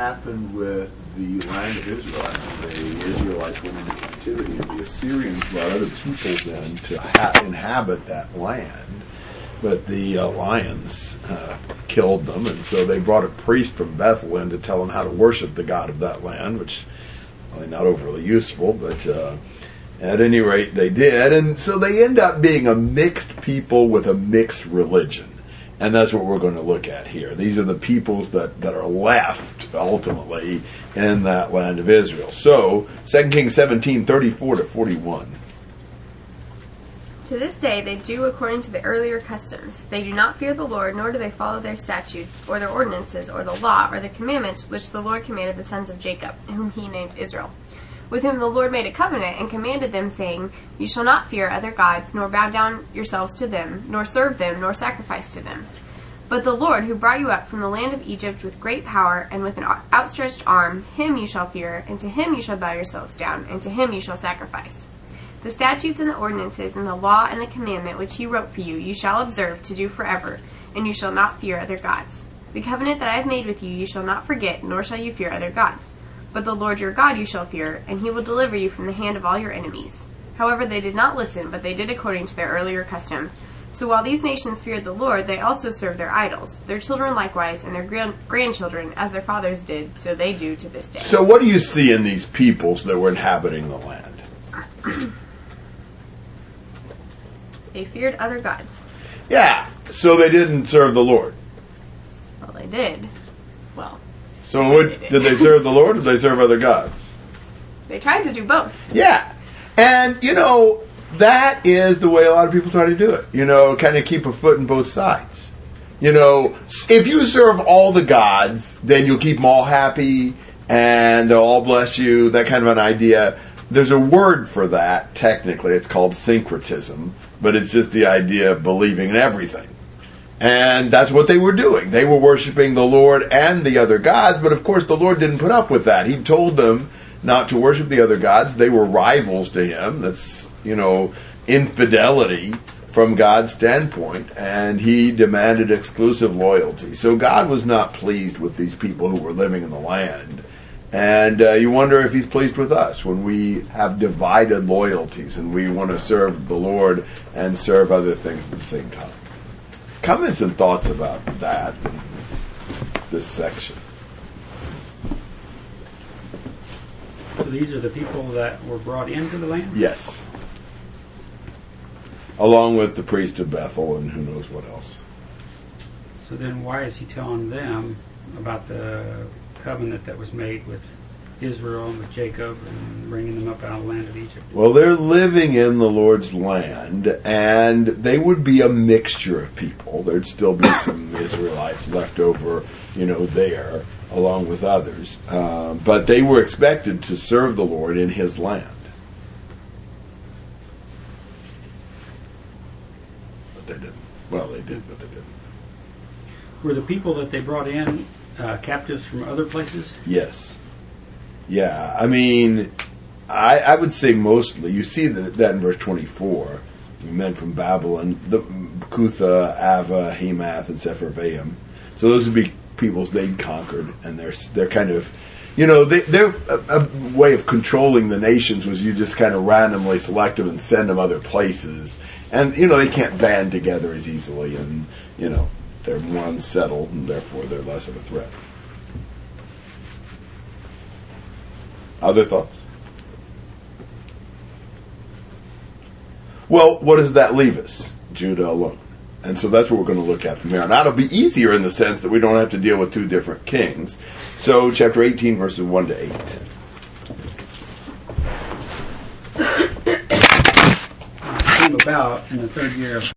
happened with the land of Israel the Israelites went into captivity. And the Assyrians brought other peoples in to ha- inhabit that land, but the uh, lions uh, killed them, and so they brought a priest from Bethel in to tell them how to worship the God of that land, which not overly useful, but uh, at any rate they did, and so they end up being a mixed people with a mixed religion. And that's what we're going to look at here. These are the peoples that, that are left ultimately in that land of Israel. So, 2 Kings 17, 34 to 41. To this day they do according to the earlier customs. They do not fear the Lord, nor do they follow their statutes, or their ordinances, or the law, or the commandments which the Lord commanded the sons of Jacob, whom he named Israel, with whom the Lord made a covenant, and commanded them, saying, You shall not fear other gods, nor bow down yourselves to them, nor serve them, nor sacrifice to them. But the Lord, who brought you up from the land of Egypt with great power and with an outstretched arm, him you shall fear, and to him you shall bow yourselves down, and to him you shall sacrifice. The statutes and the ordinances and the law and the commandment which he wrote for you, you shall observe to do forever, and you shall not fear other gods. The covenant that I have made with you, you shall not forget, nor shall you fear other gods. But the Lord your God you shall fear, and he will deliver you from the hand of all your enemies. However, they did not listen, but they did according to their earlier custom. So while these nations feared the Lord, they also served their idols, their children likewise, and their gran- grandchildren, as their fathers did, so they do to this day. So, what do you see in these peoples that were inhabiting the land? They feared other gods. Yeah, so they didn't serve the Lord. Well, they did. So, what, did they serve the Lord or did they serve other gods? they tried to do both. Yeah. And, you know, that is the way a lot of people try to do it. You know, kind of keep a foot in both sides. You know, if you serve all the gods, then you'll keep them all happy and they'll all bless you, that kind of an idea. There's a word for that, technically. It's called syncretism, but it's just the idea of believing in everything. And that's what they were doing. They were worshiping the Lord and the other gods, but of course the Lord didn't put up with that. He told them not to worship the other gods. They were rivals to him. That's, you know, infidelity from God's standpoint, and he demanded exclusive loyalty. So God was not pleased with these people who were living in the land. And uh, you wonder if he's pleased with us when we have divided loyalties and we want to serve the Lord and serve other things at the same time. Comments and thoughts about that, this section. So these are the people that were brought into the land? Yes. Along with the priest of Bethel and who knows what else. So then why is he telling them about the covenant that was made with Israel and with Jacob and bringing them up out of the land of Egypt? Well, they're living in the Lord's land, and they would be a mixture of people. There'd still be some Israelites left over, you know, there, along with others. Um, but they were expected to serve the Lord in His land. But they didn't. Well, they did, but they didn't. Were the people that they brought in uh, captives from other places? Yes. Yeah, I mean, I, I would say mostly. You see that, that in verse 24. Men from Babylon, the Cutha, Ava, Hamath, and Sepharvaim. So those would be peoples they'd conquered, and they're they're kind of, you know, they, they're a, a way of controlling the nations was you just kind of randomly select them and send them other places, and you know they can't band together as easily, and you know they're more unsettled, and therefore they're less of a threat. Other thoughts? Well, what does that leave us? Judah alone. And so that's what we're going to look at from here. And that'll be easier in the sense that we don't have to deal with two different kings. So, chapter 18, verses 1 to 8. Came about in the third year of